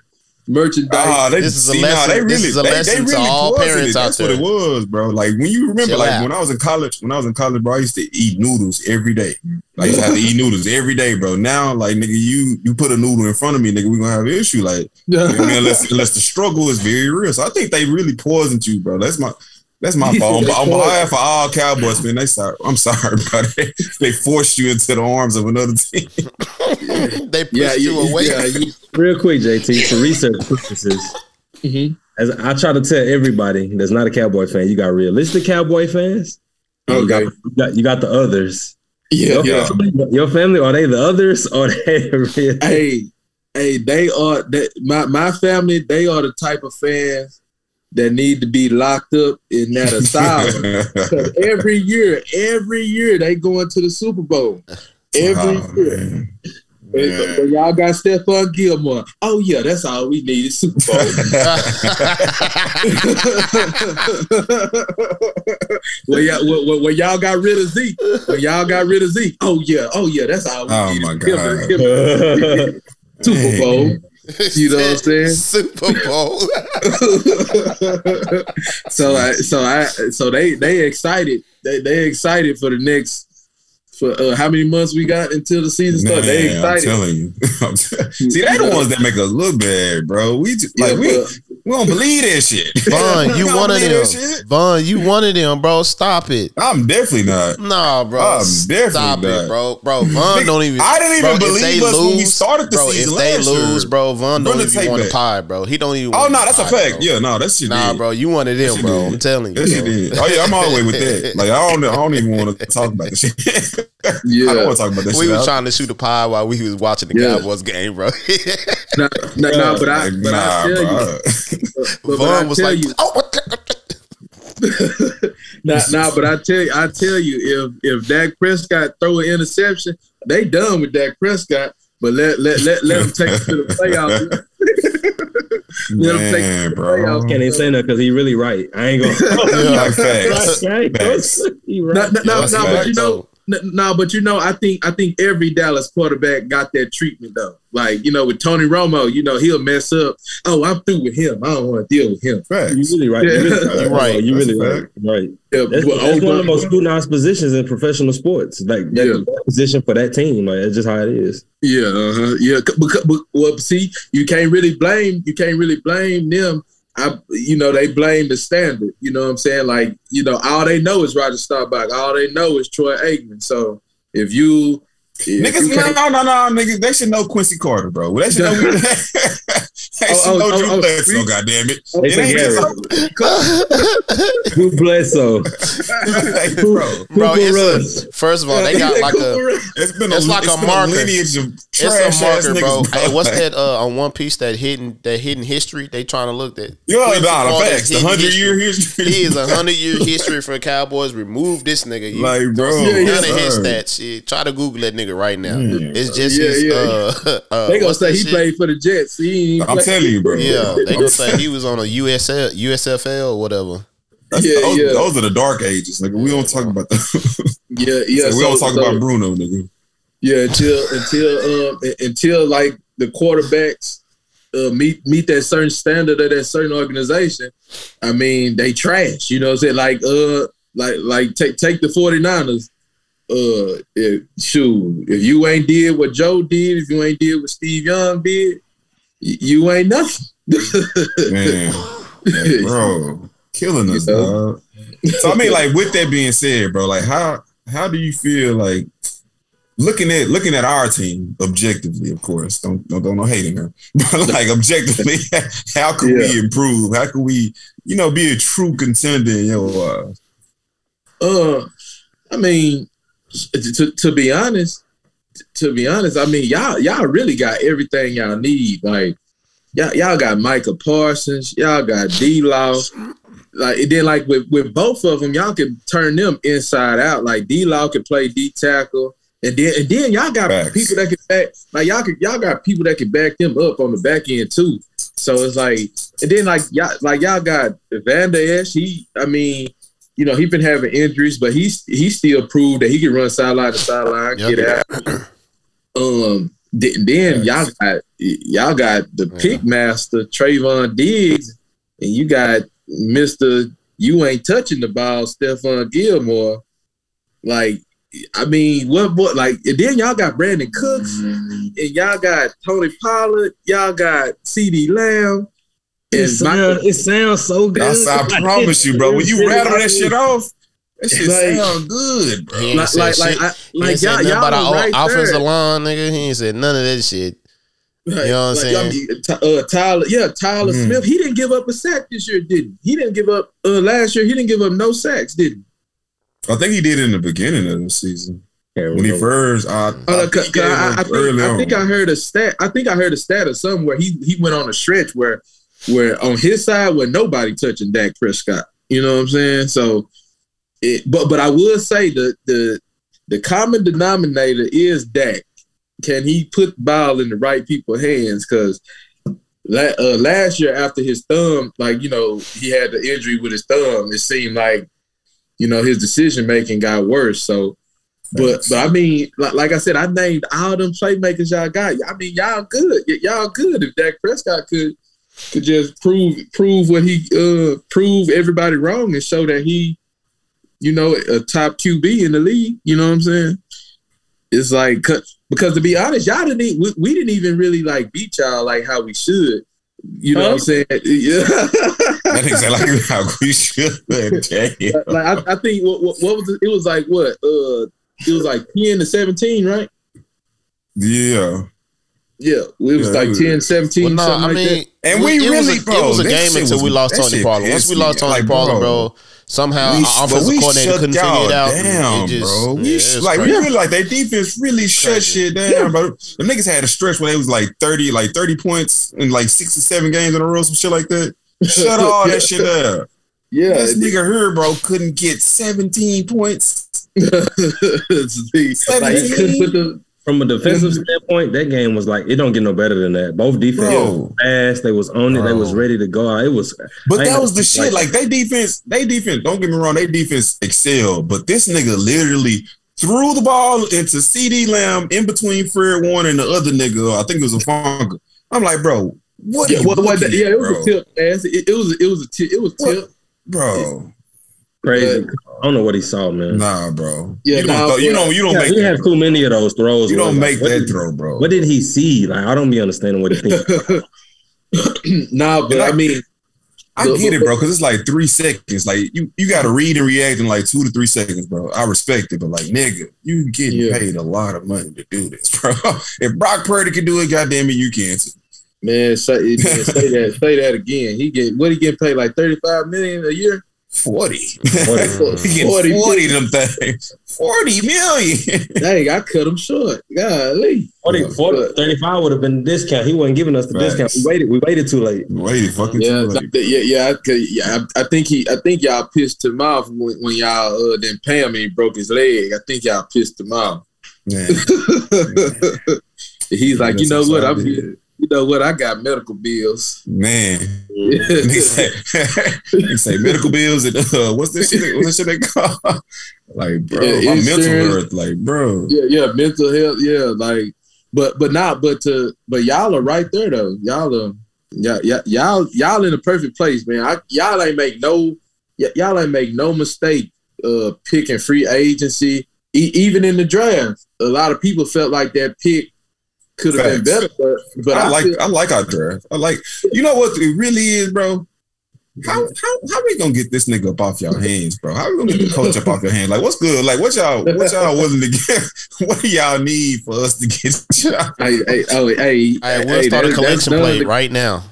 merchandise. Ah, they, This is a see, nah, lesson- they really, this is a they, lesson they to really all parents it. out That's there. what it was, bro. Like when you remember, Chill like out. when I was in college, when I was in college, bro, I used to eat noodles every day. Like I used to have to eat noodles every day, bro. Now, like nigga, you you put a noodle in front of me, nigga, we gonna have an issue. Like you know what I mean? unless unless the struggle is very real. So I think they really poisoned you, bro. That's my that's my fault. On, on behalf of all Cowboys, man, they sorry. I'm sorry, bro. They, they forced you into the arms of another team. they pushed yeah, you you, away. yeah, you, Real quick, JT, for research purposes, mhm. as I try to tell everybody that's not a Cowboy fan, you got realistic Cowboy fans. and You got, you got, you got the others. yeah, Your, yeah. family, your family are they the others or they the real? Hey, hey, they are they, my my family. They are the type of fans that need to be locked up in that asylum. 'Cause every year, every year they going to the Super Bowl. Every Oh, year. man. But- but y'all got Stephon Gilmore. Oh yeah, that's all we need is Super Bowl. when, y'all, when, when- y'all got rid of Zeke, when y'all got rid of Zeke, oh yeah, oh yeah, that's all we Oh, need. my is him- God. him- Super Bowl. You know what I'm saying? Super Bowl. so I, so I, so they, they excited. They, they excited for the next. For uh, how many months we got until the season starts? They Man, I'm telling you. I'm t- See, they the ones that make us look bad, bro. We just, like Yeah, we but- We don't believe that shit. Vaughn, you one of them. Vaughn, you one of them, bro. Stop it. I'm definitely not. Nah, bro. I'm definitely Stop not. it, bro. Bro, Vaughn don't even. I didn't even bro, believe us when we lose- started the bro, season If they last lose, year. bro, Vaughn don't Run even want to pie, bro. He don't even. Oh no, that's a fact. bro. Yeah, no, that's shit. Nah, did. bro, you one of them, bro. shit I'm telling you. That shit did. Oh yeah, I'm all the way with that. Like I don't, I don't even want to talk about this shit. I don't want to talk about that we shit. was trying to shoot a pie while we was watching the Yeah. Cowboys game, bro. Nah, nah, nah, but I, Like, but I nah, tell you, bro. but, but was like, you, "Oh, what?" the-" nah, nah, but I tell you, I tell you, if if Dak Prescott throw an interception, they done with Dak Prescott. But let let let let them take it to the playoffs. Let him take Man, bro. Can't even say that because he really right. I ain't gonna. Like facts. Right, Facts. he No, right. no, no, That's no, but you know, though. No, no, but you know, I think I think every Dallas quarterback got that treatment though. Like you know, with Tony Romo, you know, he'll mess up. Oh, I'm through with him. I don't want to deal with him. Facts. You really right. You really right. You really right. Right. Yeah, That's, but- that's one of the but- most scrutinized positions in professional sports. Like that, Yeah. position for that team. Like that's just how it is. Yeah, uh-huh. yeah. Because, but, well, see, you can't really blame you can't really blame them. I, you know, they blame the standard. You know what I'm saying? Like, you know, all they know is Roger Staubach. All they know is Troy Aikman. So if you, if Niggas, you no, no, no, no, niggas. They should know Quincy Carter, bro. They should know. they should Oh, know oh, Drew oh, oh, Bledsoe. we- goddamn it! They It ain't say just Drew Bledsoe. like, bro. bro, Cooper it's a, first of all, they got like a It's been It's a, like it's a been marker. lineage of it's trash a marker, ass bro. niggas, Hey, what's that uh, on One Piece that hidden that hidden history? They trying to look that. You know, Quincy nah, the facts. The hundred year history. history. He is a hundred year history for the Cowboys. Remove this nigga. You Like, bro, don't see Yeah, none yeah, of his stats. Shit, try to Google that nigga right now. Yeah, it's just Yeah, his. yeah. Uh, uh, they gonna say he shit? played for the Jets. He ain't I'm play- telling you, bro. Yeah, they gonna say he was on a USL, USFL, or whatever. That's- Yeah, those, yeah. those are the dark ages, nigga. We don't talk about that. Yeah, yeah. we don't so- talk so- about Bruno, nigga. Yeah, until until um until like the quarterbacks uh, meet meet that certain standard of that certain organization. I mean, they trash. You know what I'm saying? Like uh like like take take the 49ers. Uh if, shoot, if you ain't did what Joe did, if you ain't did what Steve Young did, y- you ain't nothing. Man, bro, killing us, You know? dog. So I mean, like, with that being said, bro, like, how how do you feel like looking at looking at our team objectively? Of course, don't don't, don't no hating her, but like objectively, how can we improve? How can we, you know, be a true contender in your eyes? Uh, I mean, to, to be honest, to be honest, I mean, y'all y'all really got everything y'all need. Like, y'all y'all got Micah Parsons, y'all got D Law. Like, and then like with with both of them, y'all can turn them inside out. Like D Law can play D tackle. And then, and then y'all got Facts. people that can back, like y'all could, y'all got people that can back them up on the back end too. So it's like, and then like y'all, like y'all got Van Esch. He, I mean, you know, he's been having injuries, but he's he still proved that he can run sideline to sideline, Yep. get out. Um, th- then y'all got y'all got the Yeah. pick master Trevon Diggs, and you got Mister. You ain't touching the ball, Stephon Gilmore. Like, I mean, what what like? And then y'all got Brandin Cooks, and y'all got Tony Pollard. Y'all got CeeDee Lamb. It And sounds, it sounds so good. That's, I promise you, bro. When you rattle that shit off, that shit Like- sound good, bro. He ain't like, said like, shit. like, I, like ain't said y'all, nothing y'all about are our offensive there. line, nigga. He ain't said none of that shit. Right. You know what I'm saying? I mean, uh, Tyler, yeah, Tyler Mm. Smith. He didn't give up a sack this year, did he? He didn't give up uh, last year. He didn't give up no sacks, did he? I think he did in the beginning of the season Can't when he first. I, Uh, I, cause, think he 'cause I, I think, I think I heard a stat. I think I heard a stat of somewhere. he he went on a stretch where where on his side where nobody touching Dak Prescott. You know what I'm saying? So, it, but but I would say the the the common denominator is Dak. Can he put the ball in the right people's hands? Because la- uh, last year after his thumb, like you know, he had the injury with his thumb. It seemed like you know his decision making got worse. So. But but I mean, like, like I said, I named all them playmakers y'all got. I mean, y'all good. Y'all good. If Dak Prescott could could just prove prove what he uh prove everybody wrong and show that he, you know, a top QB in the league. You know what I'm saying? It's like because to be honest, y'all didn't we, we didn't even really like beat y'all like how we should. You know what I'm saying? Yeah. That nigga like how we should. Damn. like I, I think what, what, what was it? it was like what uh it was like 10 to 17 right Yeah. Yeah it was Yeah, like it 10 17 Well, no, something I like mean, And we it was really, a, bro, it was a game until was- we lost Tony shit Pollard. Once we lost Tony Like, Pollard, bro, bro, somehow We- our offensive coordinator shut couldn't figure y'all it out. Down, it just, bro. yeah, it sh- was like we crazy. really like their defense really shut Crazy. shit down, bro. The niggas had a stretch where they was like thirty, like thirty points in like six or seven games in a row, some shit like that. Shut all that shit up. yeah This nigga here, bro, couldn't get seventeen points. like he couldn't put the From a defensive mm-hmm. standpoint, that game was like it don't get no better than that. Both defense Bro. fast, they was on it, they was ready to go. It was But I that was the speak shit. like Like they defense, they defense. Don't get me wrong, they defense excelled. But this nigga literally threw the ball into CeeDee Lamb in between Fred Warner and the other nigga. I think it was Hufanga. I'm like, bro, what? yeah, are you well, well, looking yeah, it was bro? a tip ass. It, it was it was a tip. It was What? tip. bro. Crazy. I don't know what he saw, man. Nah, bro. Yeah, you don't. nah, throw- you don't. You don't Yeah, make. he that, had too many of those throws. you don't it's make like, that what did- throw, bro. What did he see? Like I don't be understanding what he thinks. nah, but I- I mean, I get it, bro, because it's like three seconds. Like you, you got to read and react in like two to three seconds, bro. I respect it, but like, nigga, you getting Yeah. paid a lot of money to do this, bro. if Brock Purdy can do it, goddamn it, you can too. man, say, man, say that say that again. He get what he getting paid like thirty five million a year. 40. 40. 40, 40 them things. 40 million. Dang, I cut him short. Golly. 40, 40, 35 would have been discount. He wasn't giving us the Facts. discount. We waited. We waited too late. Wait, fucking Yeah, too late. yeah, yeah, I, yeah. I, I think he, I think y'all pissed him off when, when y'all uh, didn't pay him and he broke his leg. I think y'all pissed him off. Man. He's like, you know what? I I'm, did. You know what? I got medical bills. Man. Nigga say, medical bills and uh, what's this shit? What's this shit they call? Like, bro, Yeah, my mental health, like, bro. yeah, yeah, mental health. Yeah, like, but but not, but to, but y'all are right there though. Y'all are, y'all, y'all, y'all, y'all in the perfect place, man. I, y'all ain't make no, y'all ain't make no mistake uh picking free agency. E- even in the draft, a lot of people felt like that pick could have been better, but but I, I, like feel, I like our draft. I like you know what it really is, bro. How mm. how how we gonna get this nigga up off y'all hands, bro? How we gonna get the coach up off your hands? Like what's good? Like what y'all what y'all willing to get? What do y'all need for us to get y'all? hey, hey, oh, hey, Hey, we'll hey, start a collection done. plate right now.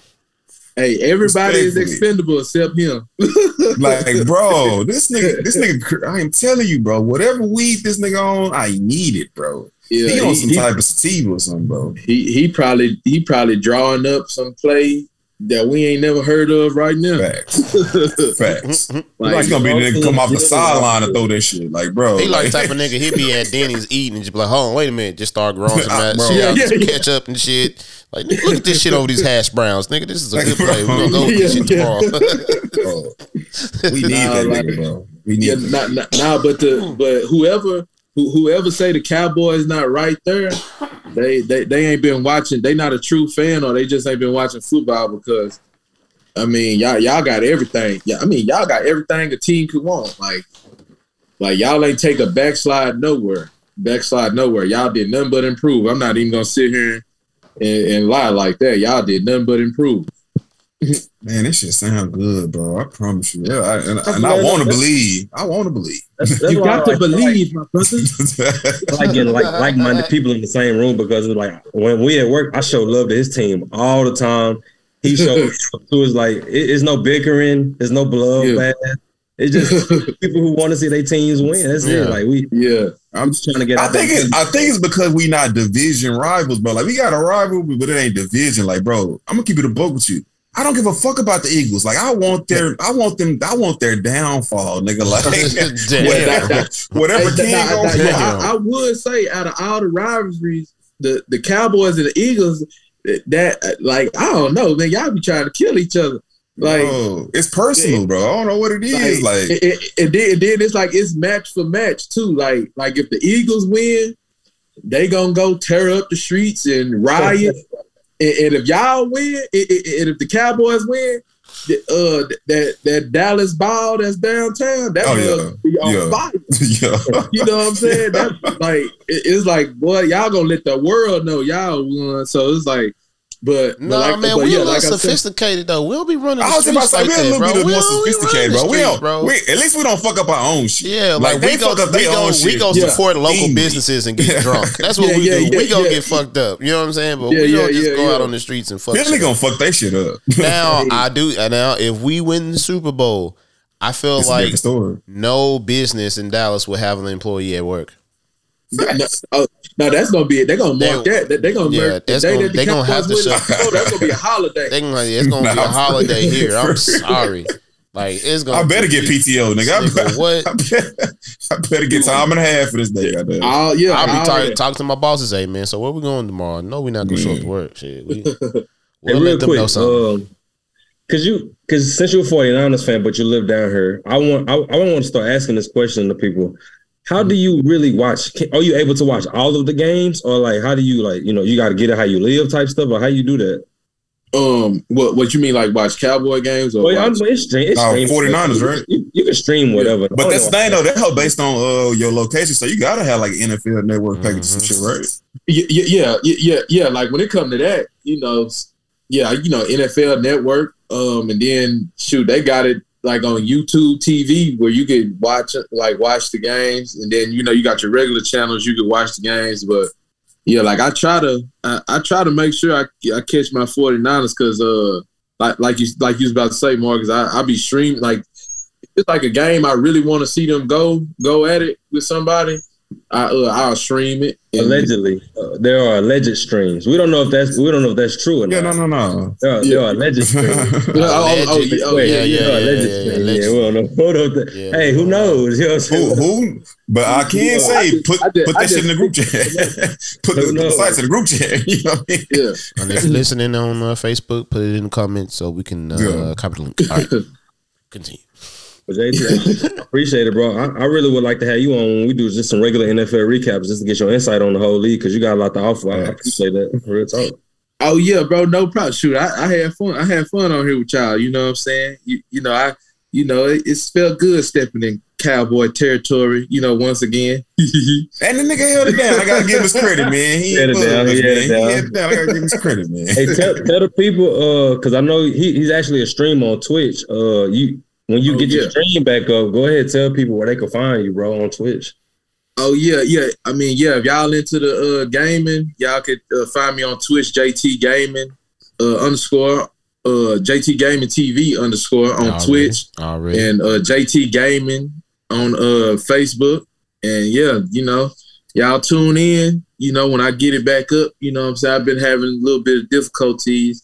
Hey, everybody is expendable except him. Like, bro, this nigga, this nigga, I am telling you, bro, whatever weed this nigga on, I need it, bro. Yeah, he on he- some he- type of sativa or something, bro. he he probably he probably drawing up some play that we ain't never heard of right now. Facts, facts. Mm-hmm. Like, He's gonna be the nigga come off the sideline and throw that shit, like, bro. He like the type of nigga he'd be at Denny's eating and just be like, hold on, wait a minute, just start growing some ah, that Bro. shit Yeah, some yeah. ketchup and shit. Like, nigga, look at this shit over these hash browns, nigga. This is a good play. We're gonna go with this Yeah, shit tomorrow. bro, we need Nah, that like- nigga, bro. We need yeah, that. not, not, nah, but the but whoever who, whoever say the Cowboys not right there, they, they they ain't been watching. They not a true fan, or they just ain't been watching football because. I mean, y'all y'all got everything. Yeah, I mean, y'all got everything a team could want. Like, like y'all ain't take a backslide nowhere. Backslide nowhere. Y'all did nothing but improve. I'm not even gonna sit here and, and lie like that. Y'all did nothing but improve. Man, this shit sound good, bro. I promise you. Yeah, I, and, That's and I want to believe. I want to believe. That's, that's you why I got to like- believe, my brother. I like getting like like-minded people in the same room because it's like when we at work, I show love to his team all the time. He shows love to us like it, it's no bickering, there's no blood Yeah. It's just people who want to see their teams win. That's Yeah. it. Like we, yeah. I'm just trying to get. I out think there. it's I think it's because we not division rivals, bro. Like we got a rival, but it ain't division. Like, bro, I'm gonna keep it a book with you. I don't give a fuck about the Eagles. Like, I want their, I want them, I want their downfall, nigga. Like, whatever, whatever Hey, king nah, nah, goes nah, Damn. I, I would say out of all the rivalries, the, the Cowboys and the Eagles, that uh, like I don't know, man. Y'all be trying to kill each other. Like, Bro, it's personal, bro. I don't know what it is. Like, it, it, and then, and then it's like it's match for match too. Like like if the Eagles win, they gonna go tear up the streets and riot. And, and if y'all win, i- and if the Cowboys win, the, uh, that that Dallas ball that's downtown, that Oh, will yeah. be on Yeah. fire. yeah, You know what I'm saying? That's like it- it's like, boy, y'all gonna let the world know y'all won. So it's like But, No, but like, man, but we yeah, a little like I said, sophisticated though. We'll be running. I was about to say like we're a little bit more sophisticated, bro. We don't, bro. we, at least we don't fuck up our own shit. Yeah, like, they we go, fuck up we their go, own we shit. go Yeah. support local Easy. businesses and get drunk. That's what Yeah, we do. we gonna yeah. get fucked up. You know what I'm saying? But we don't just go out on the streets and fuck. Shit gonna fuck that shit up. Now I do. and Now if we win the Super Bowl, I feel It's like no business in Dallas will have an employee at work. No, oh, no, that's gonna be it. They're gonna mark They- that. They- They're gonna yeah, mark the day gonna- that the they gonna have Cowboys to win. show- Oh, that's gonna be a holiday. They gonna, it's gonna be a holiday here. I'm sorry. Like it's gonna. I better be- get PTO, nigga. I better, what? I better, I better get time and a half for this day. Goddamn. Oh yeah, I'll be all talking that. talking to my bosses. Hey man, so where we going tomorrow? No, we're not gonna show up to work. Shit, we, we'll let real them know quick, something. um, cause you, cause since you're a 49ers fan, but you live down here, I want, I, I want to start asking this question to people. How do you really watch? Can, are you able to watch all of the games, or like, how do you like, you know, you got to get it how you live type stuff, or how you do that? Um, what what you mean like watch Cowboy games or Well, yeah, I'm, it's stream, it's stream. 49ers, right? You, you can stream whatever. But that's the thing though, that help based on uh your location. So you gotta have like NFL network packages and shit, right? yeah, yeah, yeah, yeah, yeah, yeah. Like when it come to that, you know, yeah, you know, NFL Network, um, and then shoot, they got it like on YouTube TV where you could watch like watch the games, and then you know you got your regular channels, you could watch the games, but yeah, like I try to, I, I try to make sure I, I catch my 49ers because, uh, like like you like you was about to say, Marcus, I I be streaming like it's like a game I really want to see them go go at it with somebody. I uh, I'll stream it. allegedly uh, there are alleged streams. We don't know if that's we don't know if that's true or not. Yeah, no, no, no. There are, there are alleged streams. Yeah, oh, oh, Alleged. yeah, oh, Wait, yeah, yeah, there yeah, alleged yeah, streams. alleged. Yeah, we don't know. Hold on. th- Yeah. Hey, who knows? You know what Who, who? But I can Yeah, I say just- put I just- put I that shit in the group chat. put the, the sites in the group chat. You know what I mean? yeah. And if you're listening on uh, Facebook, put it in the comments so we can uh, Yeah. copy the link. All right, continue. But JT, I appreciate it, bro. I, I really would like to have you on when we do just some regular NFL recaps just to get your insight on the whole league because you got a lot to offer. I appreciate that. Real talk. Oh yeah, bro. No problem. Shoot, I, I had fun. I had fun on here with y'all. You know what I'm saying? You, you know, I, you know, it, it's felt good stepping in cowboy territory. You know, once again. And the nigga held it down. I gotta give him his credit, man. He Held it down, bugged he us, held man. it He down. held it down. I gotta give him his credit, man. Hey, tell, tell the people, uh, because I know he, he's actually a stream on Twitch. Uh, you when you Oh, get your stream back up, go ahead tell people where they can find you, bro, on Twitch. Oh yeah, yeah. I mean, yeah. If y'all into the uh, gaming, y'all could uh, find me on Twitch, JT Gaming uh, underscore uh, JT Gaming TV underscore on Already. Twitch. Already. and uh, JT Gaming on uh, Facebook. And yeah, you know, y'all tune in. You know, when I get it back up, you know what I'm saying? I've been having a little bit of difficulties,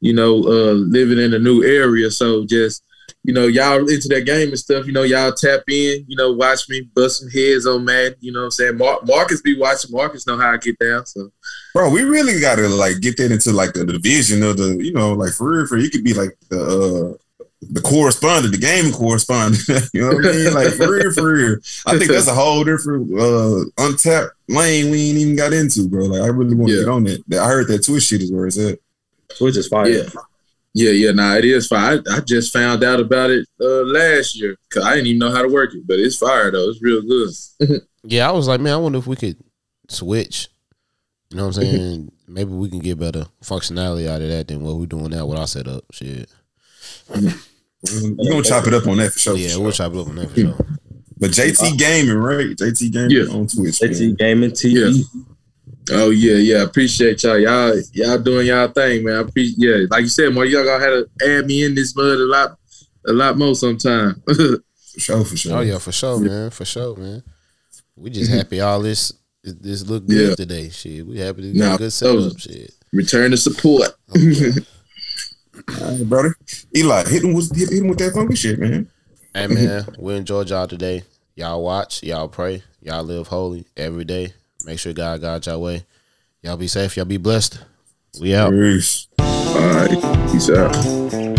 you know, uh, living in a new area. So just, you know, y'all into that game and stuff, you know, y'all tap in, you know, watch me bust some heads on man. You know what I'm saying? Mar- Marcus be watching. Marcus know how I get down. So Bro, we really gotta like get that into like the, the division of the, you know, like for real, for real, you could be like the uh the correspondent, the gaming correspondent. you know what I mean? Like for real, for real. I think that's a whole different uh untapped lane we ain't even got into, bro. Like I really want to Yeah. get on that. I heard that Twitch shit is where it's at. Twitch is fire. yeah. Yeah, yeah, nah, it is fire. I, I just found out about it uh, last year because I didn't even know how to work it, but it's fire though. It's real good. Yeah, I was like, man, I wonder if we could switch. You know what I'm saying? Maybe we can get better functionality out of that than what we're doing now with our setup. Shit. We're gonna chop it up on that for sure. yeah, for sure. we'll chop it up on that for sure. But JT Gaming, right? JT Gaming Yeah. on Twitch. JT man. Gaming TV. Oh yeah, yeah. Appreciate y'all. Y'all, y'all doing y'all thing, man. I appreciate. Yeah, like you said, more y'all gonna have to add me in this mud a lot, a lot more sometime. For sure, for sure. Oh yeah, for sure, man. For sure, man. We just happy all this this look good Yeah. today. Shit, we happy to get Nah, a good setup. those- Shit. Return the support. Oh, all right, brother. Eli, hit him with hit, hit him with that funky shit, man. Hey man, we enjoyed y'all today. Y'all watch, y'all pray, y'all live holy every day. Make sure God guide y'all way. Y'all be safe, y'all be blessed. We out. Peace. All right, peace out.